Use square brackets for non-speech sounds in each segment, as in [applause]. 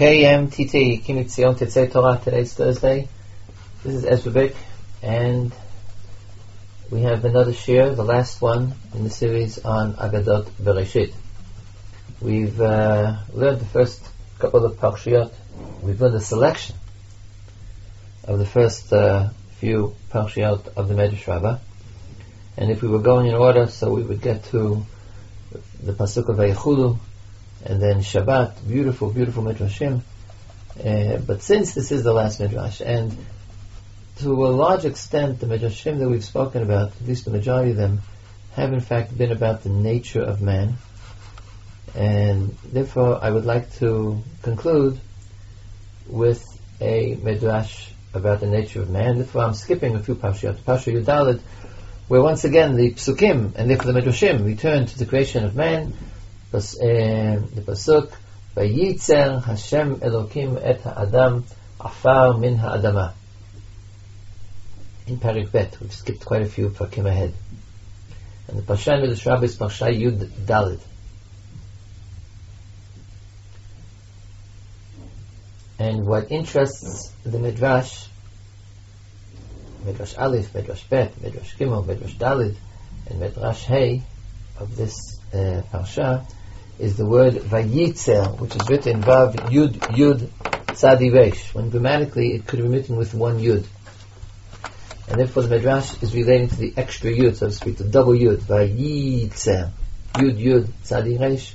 KMTT, Ki MiTzion Tetzei Torah. Today's Thursday. This is Ezra Bick, and we have another share, the last one in the series on Agadot Bereshit. We've uh, learned the first couple of Parshiyot. We've learned the selection of the first uh, few Parshiyot of the Medrash Rabbah. And if we were going in order, so we would get to the Pasuk of Vayichulu, and then Shabbat, beautiful, beautiful midrashim. Uh, but since this is the last midrash, and to a large extent, the midrashim that we've spoken about, at least the majority of them, have in fact been about the nature of man, and therefore I would like to conclude with a midrash about the nature of man. Therefore, I'm skipping a few parshiyot. Parsha Yud Dalid, where once again the psukim and therefore the midrashim return to the creation of man the pasuk Vayitzer Hashem Elokim et ha'adam afar min ha'adama in Perek Bet we've skipped quite a few pakim ahead. And the Parsha of the Shrab is Parsha Yud Dalid and what interests the Midrash Midrash Aleph, Midrash Bet, Midrash Gimel, Midrash Dalid and Midrash Hey of this uh, Parsha is the word Vayitzer, which is written Vav Yud Yud Tzadi Resh, when grammatically it could be written with one Yud. And therefore the Midrash is relating to the extra Yud, so to speak, the double Yud, Vayitzer, Yud Yud Tzadi Resh.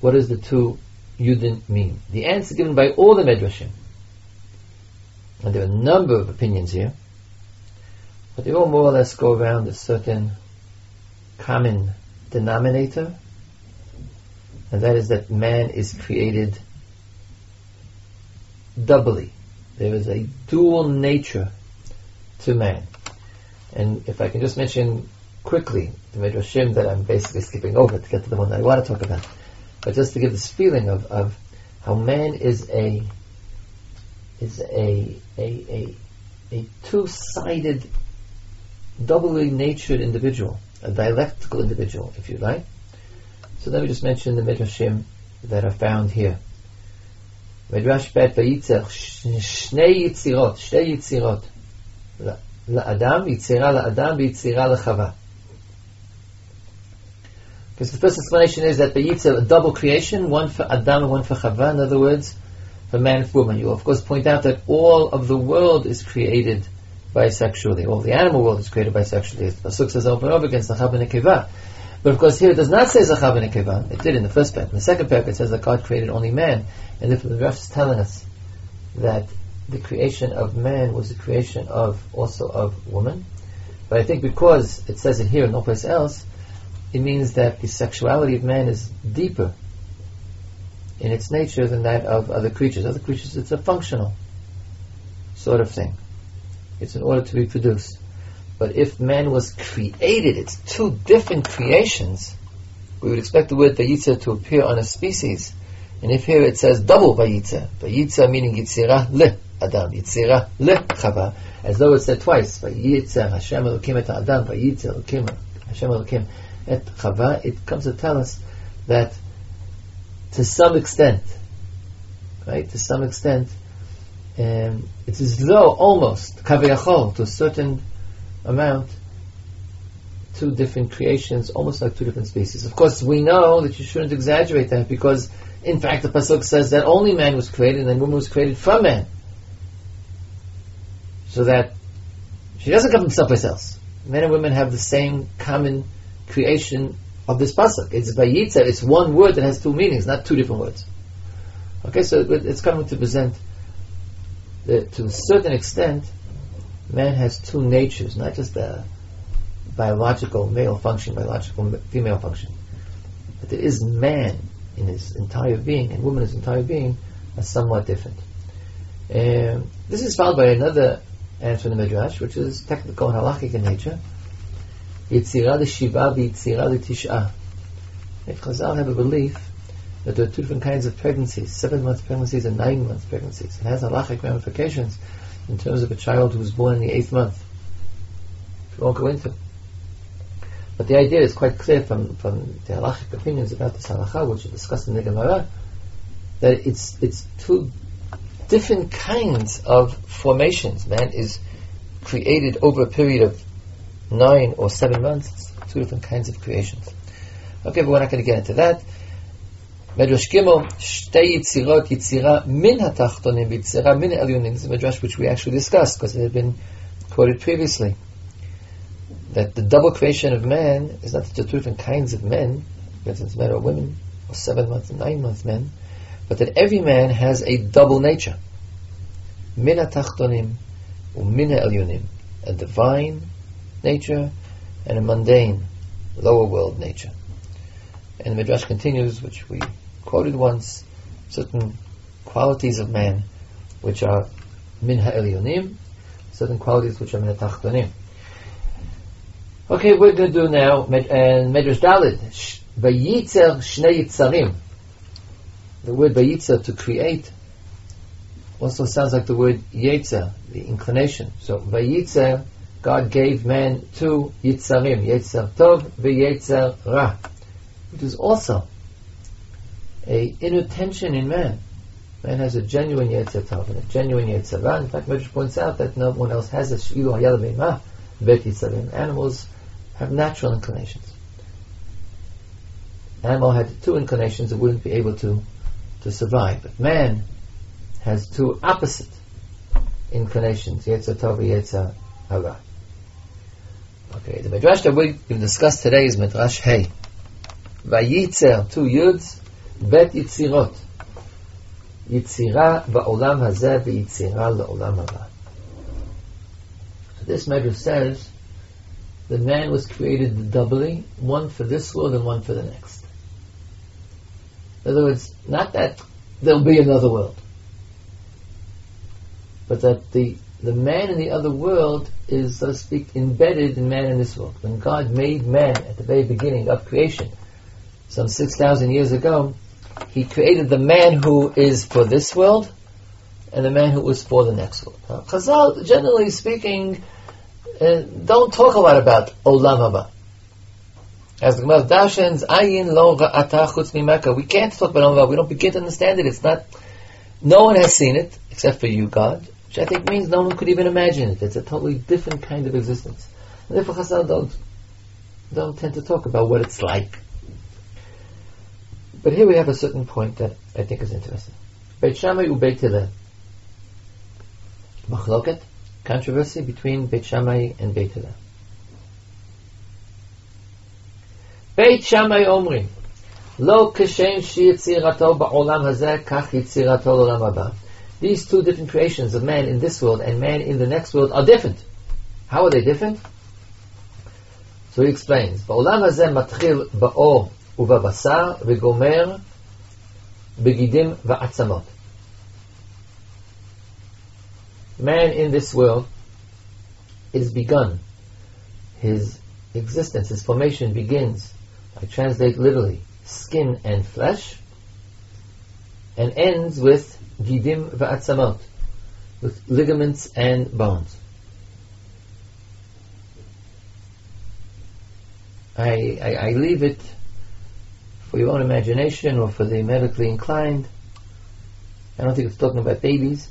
What does the two Yudin mean? The answer given by all the Midrashim, and there are a number of opinions here, but they all more or less go around a certain common denominator, and that is that man is created doubly. There is a dual nature to man. And if I can just mention quickly the Midrashim that I'm basically skipping over to get to the one that I want to talk about, but just to give this feeling of, of how man is a is a a a, a two-sided, doubly natured individual, a dialectical individual, if you like. So let me just mention the midrashim that are found here. Midrash Bet Vayitzer, Shnei Yitzirot, Shnei Yitzirot, La'adam, Yitzira La'adam, Yitzira La'chava. Because the first explanation is that Vayitzer, a double creation, one for Adam and one for Chava, in other words, for man and for woman. You will of course point out that all of the world is created bisexually, all the animal world is created bisexually. As the Pasuk says over and over again, Chava and but of course, here it does not say Zachar and Nekeva. It did in the first parak. In the second parak, it says that God created only man. And therefore, the Rosh is telling us that the creation of man was the creation of also of woman. But I think because it says it here and no place else, it means that the sexuality of man is deeper in its nature than that of other creatures. Other creatures, it's a functional sort of thing. It's in order to reproduce. But if man was created, it's two different creations. We would expect the word Vayitza to appear on a species. And if here it says double Vayitza, Vayitza meaning Yitzira le Adam, Yitzira le Chava, as though it said twice, Vayitza Hashem Elokim et Adam, Vayitza Elokim Hashem Elokim et Chava, it comes to tell us that to some extent, right, to some extent, um, it's as though almost, Kaviyachol, to a certain amount two different creations, almost like two different species. Of course, we know that you shouldn't exaggerate that because, in fact, the pasuk says that only man was created and woman was created from man, so that she doesn't come from someplace else. Men and women have the same common creation of this pasuk. It's vayitza. It's one word that has two meanings, not two different words. Okay, so it's coming to present that to a certain extent man has two natures, not just a biological male function, biological female function. But there is man in his entire being and woman in his entire being are somewhat different. This is followed by another answer in the Midrash, which is technical and halachic in nature. Yitzira Shiva v'yitzira Tish'a. If Chazal have a belief that there are two different kinds of pregnancies, seven-month pregnancies and nine-month pregnancies. It has halachic ramifications in terms of a child who was born in the eighth month. We won't go into. But the idea is quite clear from, from the halachic opinions about this halacha, which are discussed in the Gemara, that it's it's two different kinds of formations. Man is created over a period of nine or seven months. It's two different kinds of creations. Okay, but we're not going to get into that. Medrash Gimel, Shtei Yitzirot, Yitzira min hatachtonim, Yitzira min elyonim. This is a Medrash which we actually discussed because it had been quoted previously. That the double creation of man is not the two different kinds of men, whether it's men or women, or seven month and nine month men, but that every man has a double nature. Min hatachtonim, min elyonim. A divine nature and a mundane, lower world nature. And the Midrash continues, which we quoted once, certain qualities of man which are min ha'elyonim, certain qualities which are min ha'tachtonim. Okay, we're going to do now, and uh, Medrash Dalid, Vayitzer Shnei Yitzarim. The word Vayitzer, to create, also sounds like the word Yetzer, the inclination. So Vayitzer, God gave man two Yitzarim, Yetzer Tov, Vayetzer Ra, which is also a inner tension in man. Man has a genuine Yetzer Tov and a genuine Yetzer Ra. In fact, Medrash points out that no one else has this. Animals have natural inclinations. Animal had two inclinations it wouldn't be able to, to survive. But man has two opposite inclinations, Yetzer Tov and Yetzer Hara. Okay, the Midrash that we can discuss today is Midrash Hey. Vayitzer, two Yuds, Bet Yitzirot. Yitzira ba'olam hazeh v'yitzira la'olam haba. So this Midrash says the man was created doubly, one for this world and one for the next. In other words, not that there'll be another world, but that the the man in the other world is, so to speak, embedded in man in this world. When God made man at the very beginning of creation, some 6,000 years ago, He created the man who is for this world and the man who is for the next world. Now, Chazal, generally speaking, uh, don't talk a lot about Olam Haba. As the Gemara Dashens, Ayin lo chutz. We can't talk about Olam Haba. We don't begin to understand it. It's not, no one has seen it, except for you, God, which I think means no one could even imagine it. It's a totally different kind of existence. And therefore Chazal don't, don't tend to talk about what it's like. But here we have a certain point that I think is interesting. Beit Shammai u Beit Hillel. Machloket, controversy between Beit Shammai and Beit Hillel. Beit Shammai אומרים, לא כשם שיצירתו בעולם הזה, כך יצירתו לעולם הבא. These two different creations of man in this world and man in the next world are different. How are they different? So he explains, בעולם הזה מתחיל באור ובבשר וגומר בגידים ועצמות. Man in this world is begun. His existence, his formation begins, I translate literally, skin and flesh, and ends with gidim va'atzamot, with ligaments and bones. I, I, I leave it for your own imagination or for the medically inclined. I don't think it's talking about babies.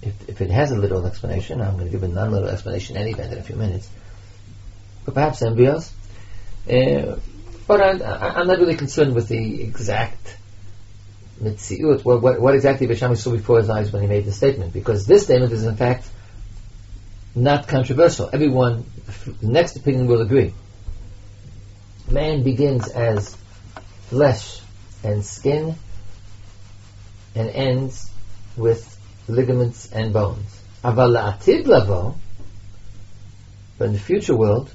If, if it has a literal explanation, I'm going to give a non-literal explanation any event in a few minutes. But perhaps embryos. Uh, but I, am not really concerned with the exact mitziut, what, what, what exactly Beit Shammai saw before his eyes when he made the statement, because this statement is in fact not controversial. Everyone, the next opinion will agree man begins as flesh and skin and ends with ligaments and bones. But in the future world,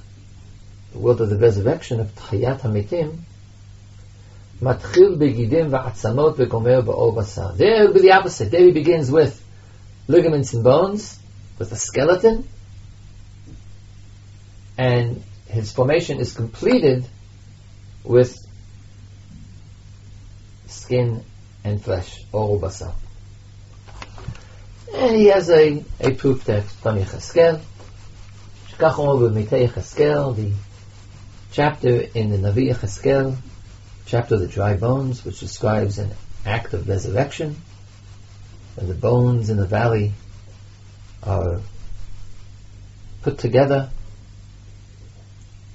the world of the resurrection of Tchiyat HaMitim, Matchil begidim va'atzamot ve'gomer basar. There will be the opposite. There he begins with ligaments and bones, with a skeleton, and his formation is completed with skin and flesh, or basar. And he has a, a proof text from Yecheskel. Shkach the chapter in the Navi Yecheskel, chapter, the dry bones, which describes an act of resurrection, and the bones in the valley are put together,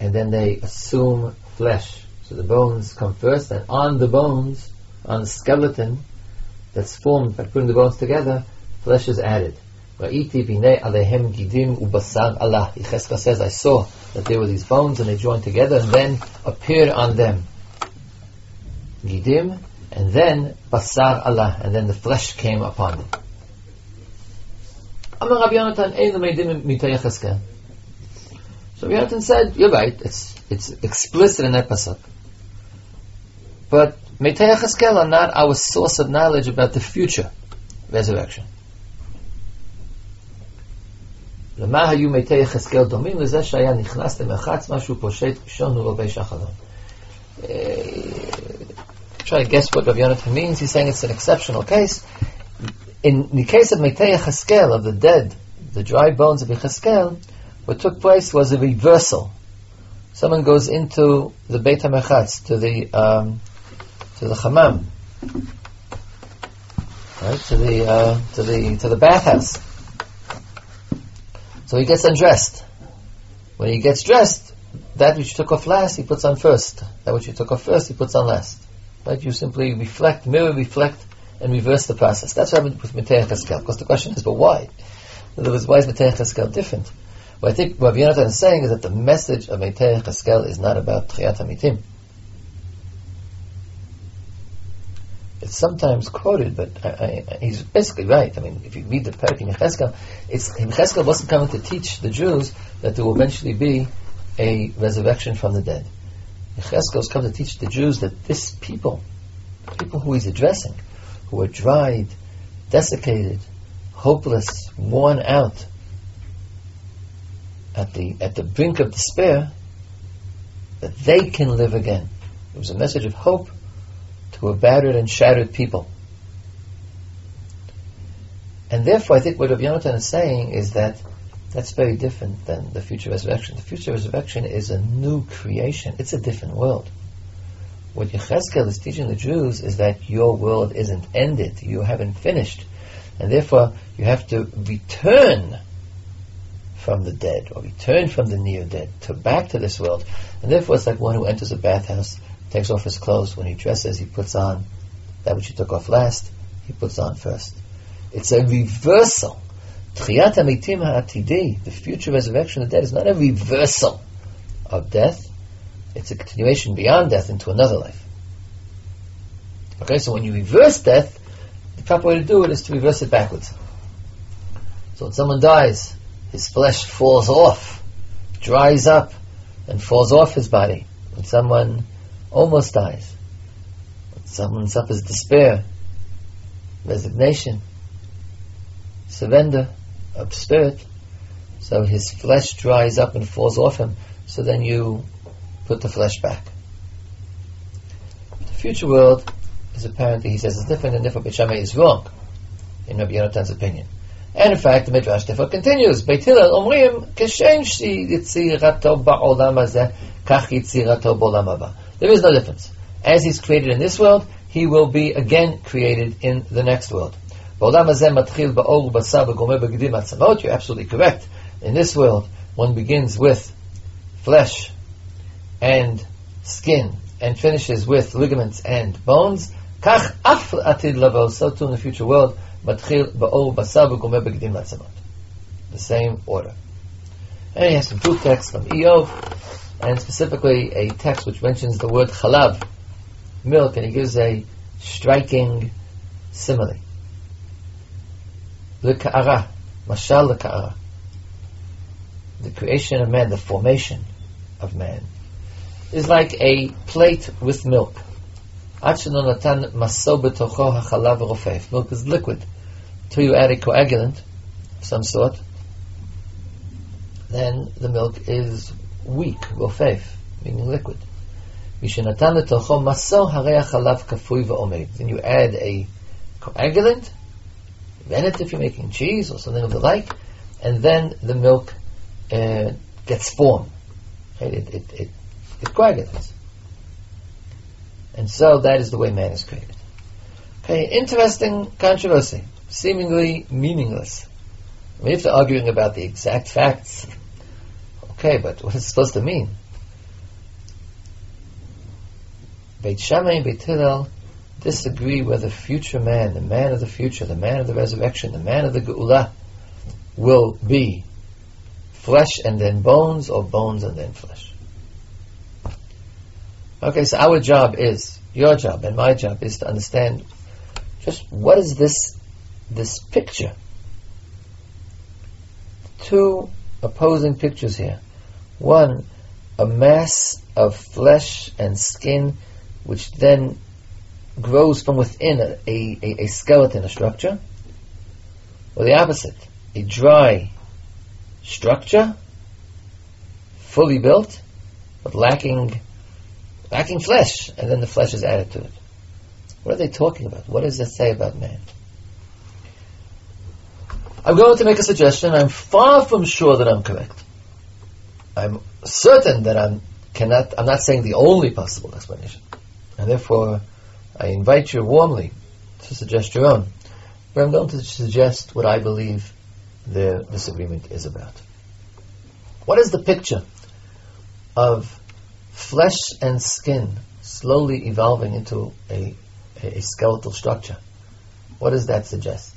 and then they assume flesh. So the bones come first, and on the bones, on the skeleton that's formed by putting the bones together, flesh is added. Yecheskel says, I saw that there were these bones and they joined together and then appeared on them. Gidim, and then basar Allah, and then the flesh came upon them. So Rabbi Yonatan said, you're right, it's, it's explicit in that pasuk. But Metei Cheskel are not our source of knowledge about the future resurrection. למה uh, Try to guess what Rav Yonatan means. He's saying it's an exceptional case. In the case of Metei Cheskel, of the dead, the dry bones of Yecheskel, what took place was a reversal. Someone goes into the Beit HaMerchatz, to the um, to the Chamam, right, to the uh, to the to the bathhouse. So he gets undressed. When he gets dressed, that which you took off last, he puts on first. That which he took off first, he puts on last. Right? You simply reflect, mirror, reflect, and reverse the process. That's what happened with Metei Cheskel. Because the question is, but why? In other words, why is Metei Cheskel different? What I think what Yonatan is saying is that the message of Metei Cheskel is not about Tchiyat HaMitim. It's sometimes quoted, but I, I, he's basically right. I mean, if you read the Perek in Yecheskel, it's Yecheskel wasn't coming to teach the Jews that there will eventually be a resurrection from the dead. Yecheskel is coming to teach the Jews that this people, people who he's addressing, who are dried, desiccated, hopeless, worn out, at the at the brink of despair, that they can live again. It was a message of hope to a battered and shattered people. And therefore, I think what Rav Yonatan is saying is that that's very different than the future resurrection. The future resurrection is a new creation. It's a different world. What Yechezkel is teaching the Jews is that your world isn't ended. You haven't finished. And therefore, you have to return from the dead, or return from the near dead, to back to this world. And therefore, it's like one who enters a bathhouse takes off his clothes. When he dresses, he puts on that which he took off last, he puts on first. It's a reversal. Tchiyat HaMitim HaAtidi, the future resurrection of the dead, is not a reversal of death. It's a continuation beyond death into another life. Okay, so when you reverse death, the proper way to do it is to reverse it backwards. So when someone dies, his flesh falls off, dries up, and falls off his body. When someone almost dies. Someone suffers despair, resignation, surrender of spirit, so his flesh dries up and falls off him, so then you put the flesh back. The future world is apparently, he says, is different, and therefore Beit is wrong, in Rabbi Yonatan's opinion. And in fact, the Midrash therefore continues, Beit Hillel אומרים, כשם שיצירתו בעולם הזה, כך יצירתו בעולם הבא. There is no difference. As he's created in this world, he will be again created in the next world. You're absolutely correct. In this world, one begins with flesh and skin and finishes with ligaments and bones. So too in the future world, the same order. And he has some proof texts from Iyov, and specifically a text which mentions the word chalav, milk, and he gives a striking simile. L'ka'ara, mashal l'ka'ara. The creation of man, the formation of man, is like a plate with milk. Milk is liquid. Until you add a coagulant of some sort, then the milk is weak, rofef, meaning liquid. Then you add a coagulant, rennet if you're making cheese or something of the like, and then the milk uh, gets formed. Right? It, it, it, it coagulates. And so that is the way man is created. Okay, interesting controversy, seemingly meaningless. Mean, if they're arguing about the exact facts, [laughs] okay, but what is it supposed to mean? Beit Shammai and Beit Hillel disagree whether future man, the man of the future, the man of the resurrection, the man of the Geula, will be flesh and then bones or bones and then flesh. Okay, so our job is, your job and my job is to understand just what is this, this picture? Two opposing pictures here. One, a mass of flesh and skin which then grows from within a, a, a skeleton, a structure, or the opposite, a dry structure, fully built, but lacking lacking flesh, and then the flesh is added to it. What are they talking about? What does that say about man? I'm going to make a suggestion. I'm far from sure that I'm correct. I'm certain that I'm cannot. I'm not saying the only possible explanation. And therefore, I invite you warmly to suggest your own. But I'm going to suggest what I believe the disagreement is about. What is the picture of flesh and skin slowly evolving into a, a, skeletal structure? What does that suggest?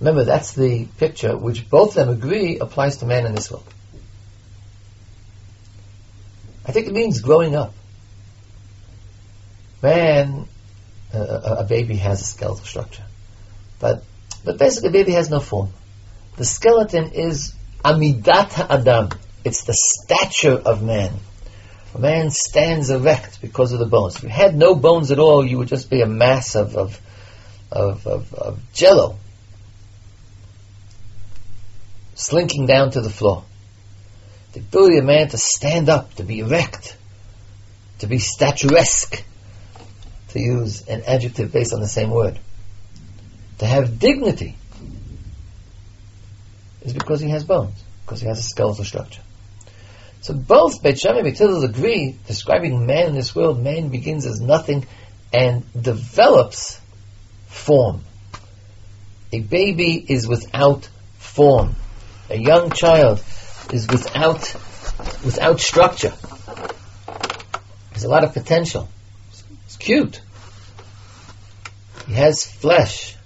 Remember, that's the picture which both of them agree applies to man in this world. I think it means growing up man, uh, a baby has a skeletal structure, but but basically, a baby has no form. The skeleton is amidat adam. It's the stature of man. A man stands erect because of the bones. If you had no bones at all, you would just be a mass of of of, of, of jello slinking down to the floor. The ability of man to stand up, to be erect, to be statuesque, to use an adjective based on the same word. To have dignity is because he has bones, because he has a skeletal structure. So both Beit Shammai and Beit agree, describing man in this world, man begins as nothing and develops form. A baby is without form. A young child is without without structure. There's a lot of potential. It's cute. He has flesh.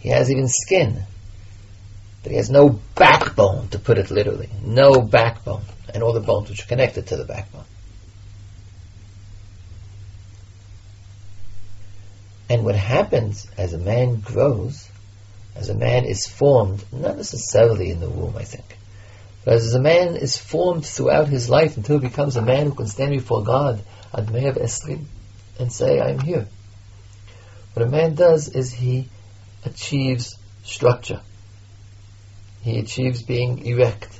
He has even skin. But he has no backbone, to put it literally. No backbone. And all the bones which are connected to the backbone. And what happens as a man grows, as a man is formed, not necessarily in the womb, I think, but as a man is formed throughout his life until he becomes a man who can stand before God, Admeyav Esrim, and say, I am here. What a man does is he achieves structure. He achieves being erect.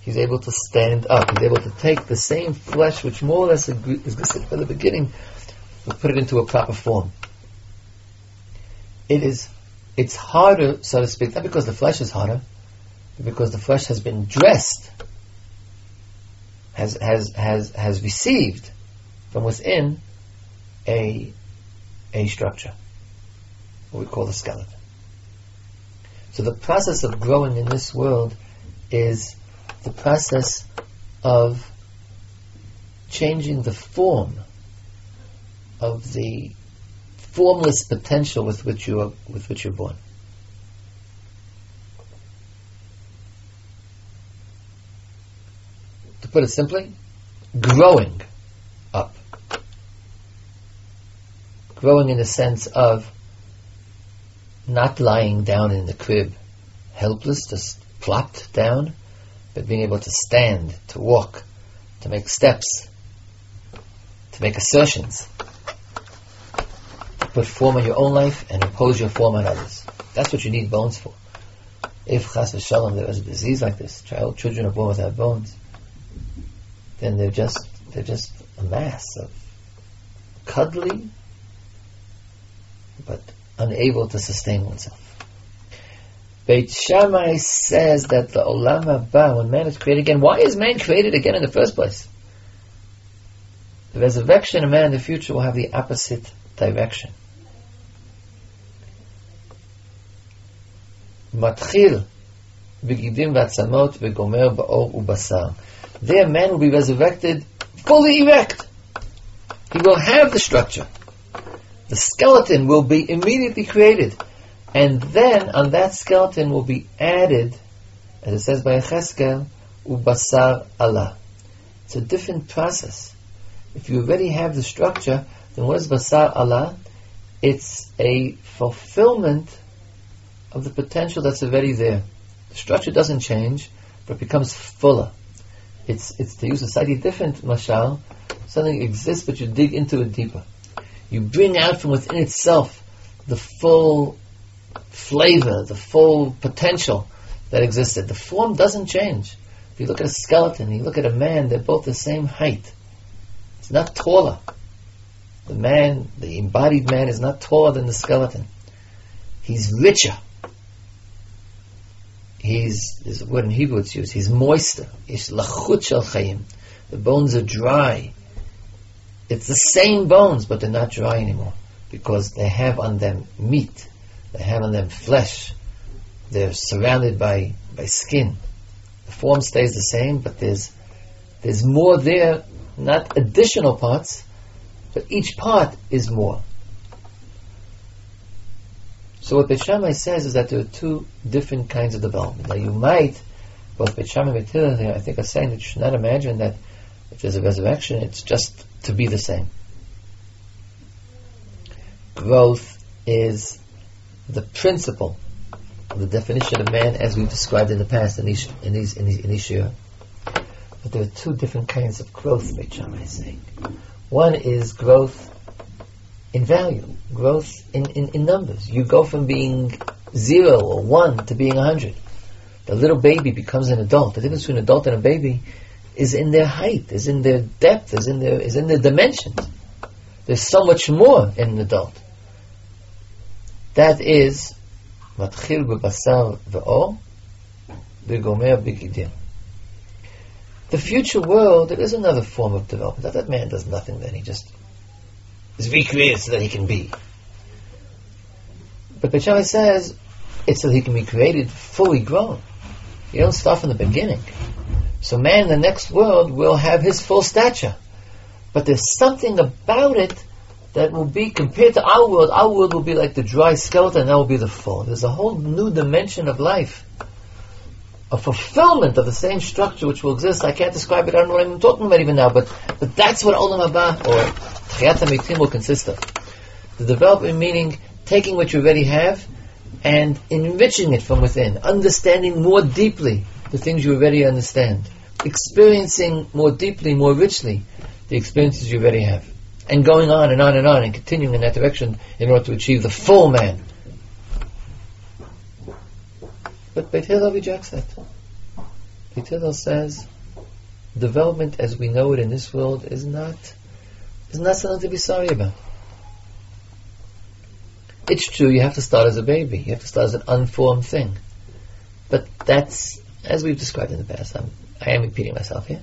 He's able to stand up. He's able to take the same flesh, which more or less is existed from the beginning, and put it into a proper form. It is, it's harder, so to speak, not because the flesh is harder, but because the flesh has been dressed, has, has, has, has received from within a a structure, what we call the skeleton. So the process of growing in this world is the process of changing the form of the formless potential with which you are with which you're born. To put it simply, growing up growing in the sense of not lying down in the crib, helpless, just plopped down, but being able to stand, to walk, to make steps, to make assertions, to put form on your own life and impose your form on others. That's what you need bones for. If chas v'shalom there is a disease like this, child children are born without bones, then they're just they're just a mass of cuddly, but unable to sustain oneself. Beit Shammai says that the Olam Haba, when man is created again, why is man created again in the first place? The resurrection of man in the future will have the opposite direction. מתחיל בגידים ועצמות וגומר באור ובשר. There man will be resurrected fully erect. He will have the structure. The skeleton will be immediately created. And then on that skeleton will be added, as it says by Cheskel, ubasar Allah. It's a different process. If you already have the structure, then what is basar Allah? It's a fulfillment of the potential that's already there. The structure doesn't change, but becomes fuller. It's, it's to use a slightly different mashal, something exists but you dig into it deeper. You bring out from within itself the full flavor, the full potential that existed. The form doesn't change. If you look at a skeleton, you look at a man, they're both the same height. It's not taller. The man, the embodied man, is not taller than the skeleton. He's richer. He's, there's a word in Hebrew it's used, he's moister. He's lachut shel chayim. The bones are dry. It's the same bones, but they're not dry anymore because they have on them meat. They have on them flesh. They're surrounded by, by skin. The form stays the same, but there's there's more there, not additional parts, but each part is more. So what Beit Shammai says is that there are two different kinds of development. Now you might, both Beit Shammai and Beit I think are saying that you should not imagine that if there's a resurrection, it's just to be the same. Growth is the principle of the definition of man as we've described in the past in these in these in these, in these year. But there are two different kinds of growth, Beit Shammai is saying. One is growth in value, growth in, in, in numbers. You go from being zero or one to being a hundred. The little baby becomes an adult. The difference between an adult and a baby is in their height, is in their depth, is in their is in their dimensions. There's so much more in an adult. That is מתחיל בבשר ואור וגומר בגידים. The future world, there is another form of development. Not that man does nothing then, he just is recreated so that he can be. But Beit says it's so he can be created fully grown. You don't start from the beginning. So man in the next world will have his full stature. But there's something about it that will be, compared to our world, our world will be like the dry skeleton, that will be the full. There's a whole new dimension of life. A fulfillment of the same structure which will exist. I can't describe it, I don't know what I'm talking about even now, but, but that's what Olam Haba, or Tchiyat HaMetim will consist of. The development meaning taking what you already have and enriching it from within, understanding more deeply the things you already understand, experiencing more deeply, more richly the experiences you already have, and going on and on and on and continuing in that direction in order to achieve the full man. But Beit Hillel rejects that. Beit Hillel says, development as we know it in this world is not is not that something to be sorry about. It's true, you have to start as a baby. You have to start as an unformed thing. But that's as we've described in the past, I'm, I am repeating myself here.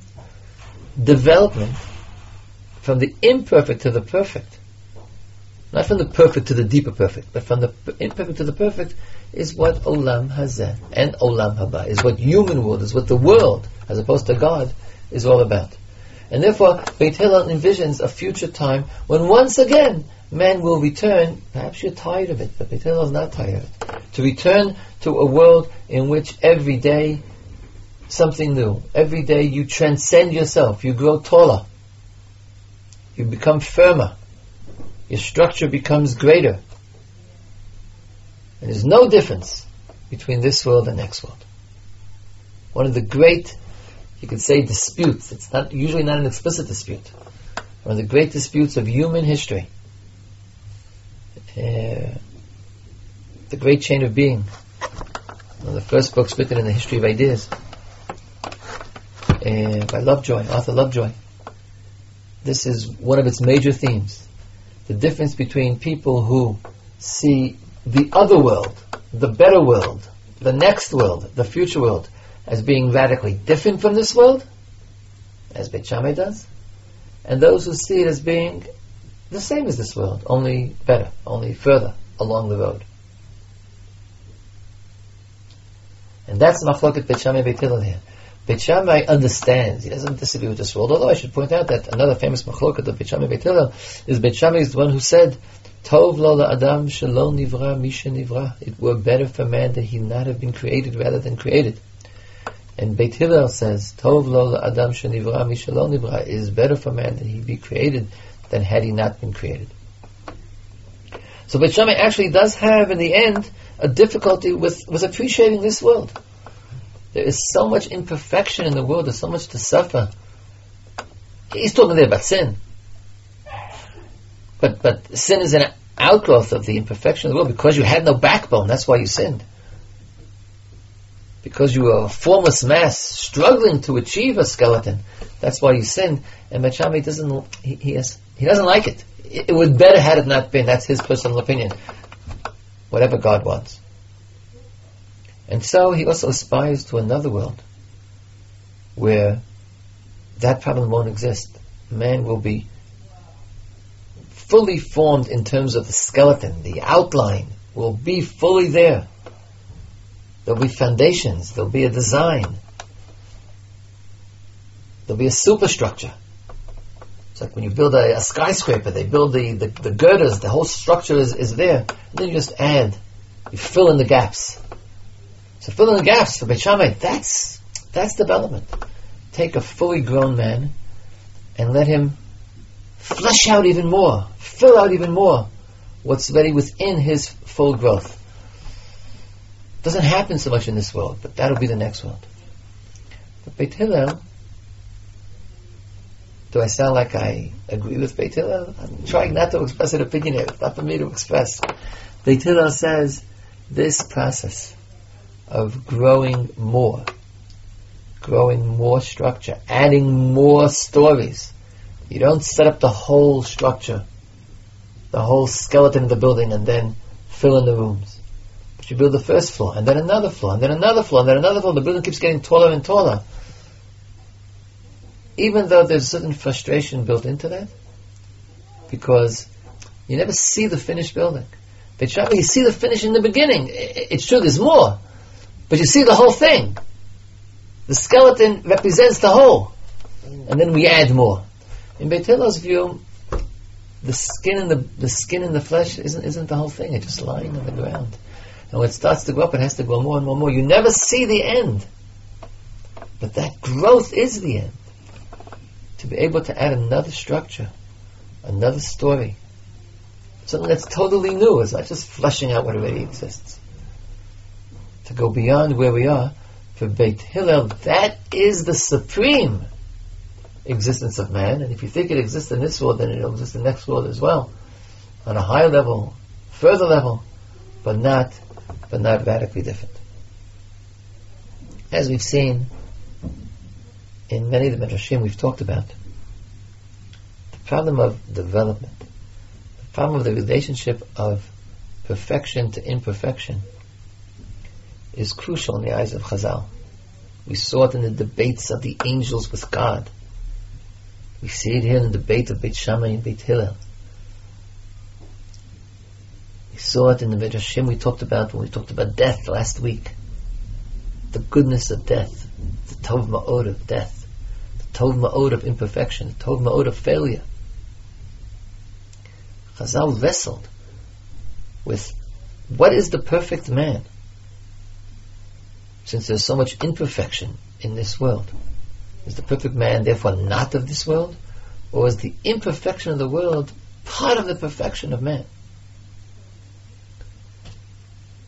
Development from the imperfect to the perfect, not from the perfect to the deeper perfect, but from the imperfect to the perfect, is what Olam Hazeh and Olam Haba is what human world is, what the world, as opposed to God, is all about. And therefore, Beit Hillel envisions a future time when once again man will return. Perhaps you're tired of it, but Beit Hillel is not tired of it. To return to a world in which every day something new. Every day you transcend yourself. You grow taller. You become firmer. Your structure becomes greater. And there's no difference between this world and next world. One of the great, you could say, disputes. It's not usually not an explicit dispute. One of the great disputes of human history. Uh, the great chain of being. One of the first books written in the history of ideas uh, by Lovejoy, Arthur Lovejoy. This is one of its major themes. The difference between people who see the other world, the better world, the next world, the future world, as being radically different from this world, as Beit Shammai does, and those who see it as being the same as this world, only better, only further along the road. And that's Machloket Beit Shammai Beit Hillel here. Beit Shammai understands, he doesn't disagree with this world, although I should point out that another famous Machloket of Beit Shammai Beit Hillel is Beit Shammai is the one who said, Tov lo Adam shelo nivra misha nivra. It were better for man that he not have been created rather than created. And Beit Hillel says, Tov lo Adam shenivra nivra. Is better for man that he be created than had he not been created. So Beit Shammai actually does have, in the end, a difficulty with, with appreciating this world. There is so much imperfection in the world, there's so much to suffer. He's talking there about sin. But, but sin is an outgrowth of the imperfection of the world because you had no backbone, that's why you sinned. Because you were a formless mass struggling to achieve a skeleton, that's why you sinned. And Shammai doesn't, he, he, has, he doesn't like it. it. It would better had it not been, that's his personal opinion. Whatever God wants. And so he also aspires to another world where that problem won't exist. Man will be fully formed in terms of the skeleton, the outline will be fully there. There'll be foundations, there'll be a design, there'll be a superstructure. It's like when you build a, a skyscraper, they build the, the, the, girders, the whole structure is, is there. And then you just add, you fill in the gaps. So fill in the gaps for Beit Shammai, that's, that's development. Take a fully grown man and let him flesh out even more, fill out even more what's already within his full growth. Doesn't happen so much in this world, but that'll be the next world. But Beit Hillel, do I sound like I agree with Beit Hillel? I'm trying not to express an opinion here. It's not for me to express. Beit Hillel says this process of growing more, growing more structure, adding more stories. You don't set up the whole structure, the whole skeleton of the building, and then fill in the rooms. You build the first floor, and then another floor, and then another floor, and then another floor. The building keeps getting taller and taller. Even though there's certain frustration built into that, because you never see the finished building. But you see the finish in the beginning. It's true, there's more. But you see the whole thing. The skeleton represents the whole. And then we add more. In Beit view, the skin and the, the skin and the flesh isn't, isn't the whole thing. It's just lying on the ground. And when it starts to grow up, it has to grow more and more and more. You never see the end. But that growth is the end. To be able to add another structure, another story, something that's totally new. It's not just fleshing out what already exists to go beyond where we are, for Beit Hillel, that is the supreme existence of man. And if you think it exists in this world, then it'll exist in the next world as well, on a higher level, further level, but not, but not radically different. As we've seen in many of the Medrashim we've talked about, the problem of development, the problem of the relationship of perfection to imperfection is crucial in the eyes of Chazal. We saw it in the debates of the angels with God. We see it here in the debate of Beit Shammai and Beit Hillel. We saw it in the Midrashim we talked about when we talked about death last week. The goodness of death, the Tov Ma'od of death, the Tov Ma'od of imperfection, the Tov Ma'od of failure. Chazal wrestled with what is the perfect man? since there's so much imperfection in this world. Is the perfect man therefore not of this world? Or is the imperfection of the world part of the perfection of man?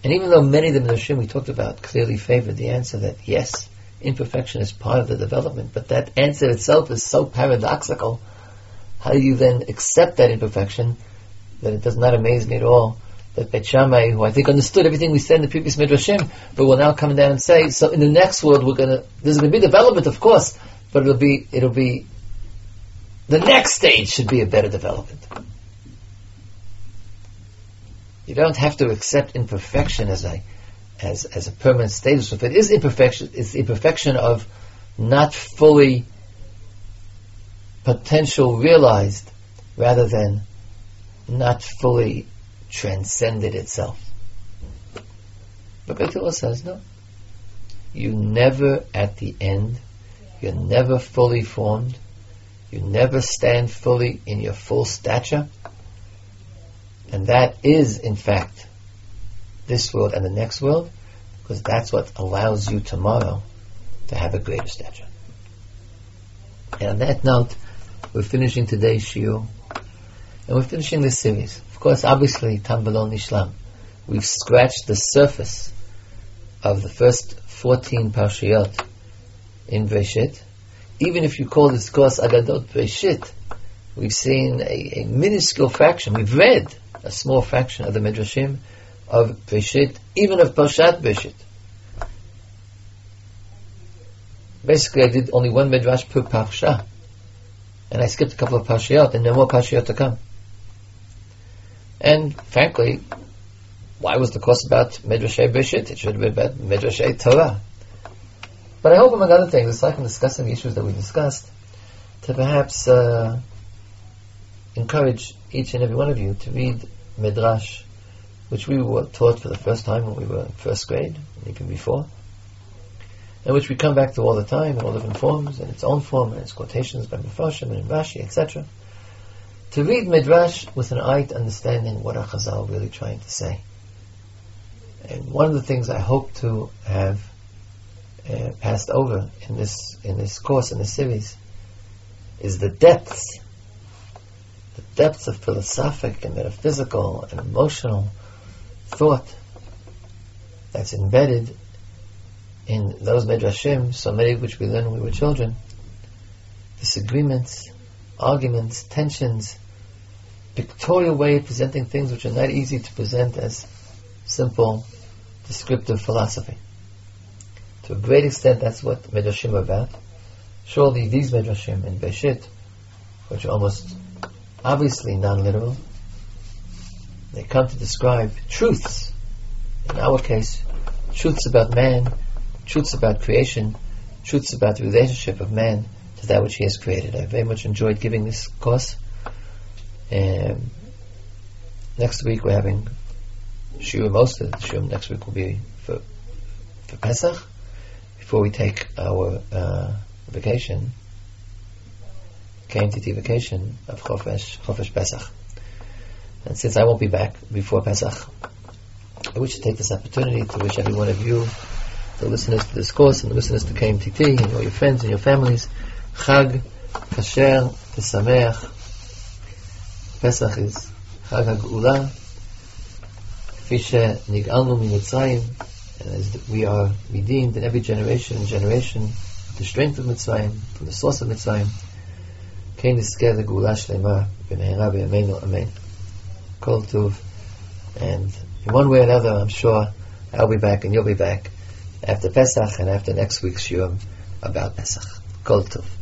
And even though many of the Midrashim we talked about clearly favor the answer that yes, imperfection is part of the development, but that answer itself is so paradoxical, how do you then accept that imperfection that it does not amaze me at all that Beit Shammai, who I think understood everything we said in the previous Midrashim, but will now come down and say, so in the next world we're gonna, there's gonna be development, of course, but it'll be, it'll be, the next stage should be a better development. You don't have to accept imperfection as a, as, as a permanent status. If it is imperfection, it's the imperfection of not fully potential realized rather than not fully transcended itself. But Betula says no. You never at the end, you're never fully formed, you never stand fully in your full stature, and that is in fact this world and the next world, because that's what allows you tomorrow to have a greater stature. And on that note, we're finishing today's shiur, and we're finishing this series. Of course, obviously, Tam Nishlam. We've scratched the surface of the first 14 parshiyot in Breshit. Even if you call this course Agadot Breshit, we've seen a, a, minuscule fraction. We've read a small fraction of the Midrashim of Breshit, even of Parshat Breshit. Basically, I did only one Midrash per Parsha. And I skipped a couple of Parshiyot, and no more Parshiyot to come. And frankly, why was the course about Midrashay Breshit? It should have been about Midrashay Torah. But I hope, among other things, aside from discussing the issues that we discussed, to perhaps uh, encourage each and every one of you to read Midrash, which we were taught for the first time when we were in first grade, even before, and which we come back to all the time in all different forms, in its own form, and its quotations by Mepharshim and Rashi, etc. To read Midrash with an eye to understanding what our Chazal really trying to say. And one of the things I hope to have uh, passed over in this in this course in this series is the depths, the depths of philosophic and metaphysical and emotional thought that's embedded in those midrashim, so many of which we learned when we were children. Disagreements, arguments, tensions, pictorial way of presenting things which are not easy to present as simple descriptive philosophy. To a great extent, that's what Midrashim are about. Surely these Midrashim in Breshit, which are almost obviously non-literal, they come to describe truths. In our case, truths about man, truths about creation, truths about the relationship of man to that which he has created. I very much enjoyed giving this course. Um, next week we're having shiur most of the next week will be for for Pesach before we take our uh, vacation, came to the vacation of Chofesh, Chofesh Pesach. And since I won't be back before Pesach, I wish to take this opportunity to wish every one of you, the listeners to this course and the listeners to KMTT and all your friends and your families, Chag Kasher VeSameach. Pesach is Chag HaGula, כפי Nigalnu Mitzrayim, and as we are redeemed in every generation and generation, the strength of Mitzrayim, from the source of Mitzrayim, כן נזכה לגאולה שלמה במהרה בימינו אמן. כל טוב. And in one way or another, I'm sure I'll be back and you'll be back after Pesach and after next week's Shiurim about Pesach. Kol Tov.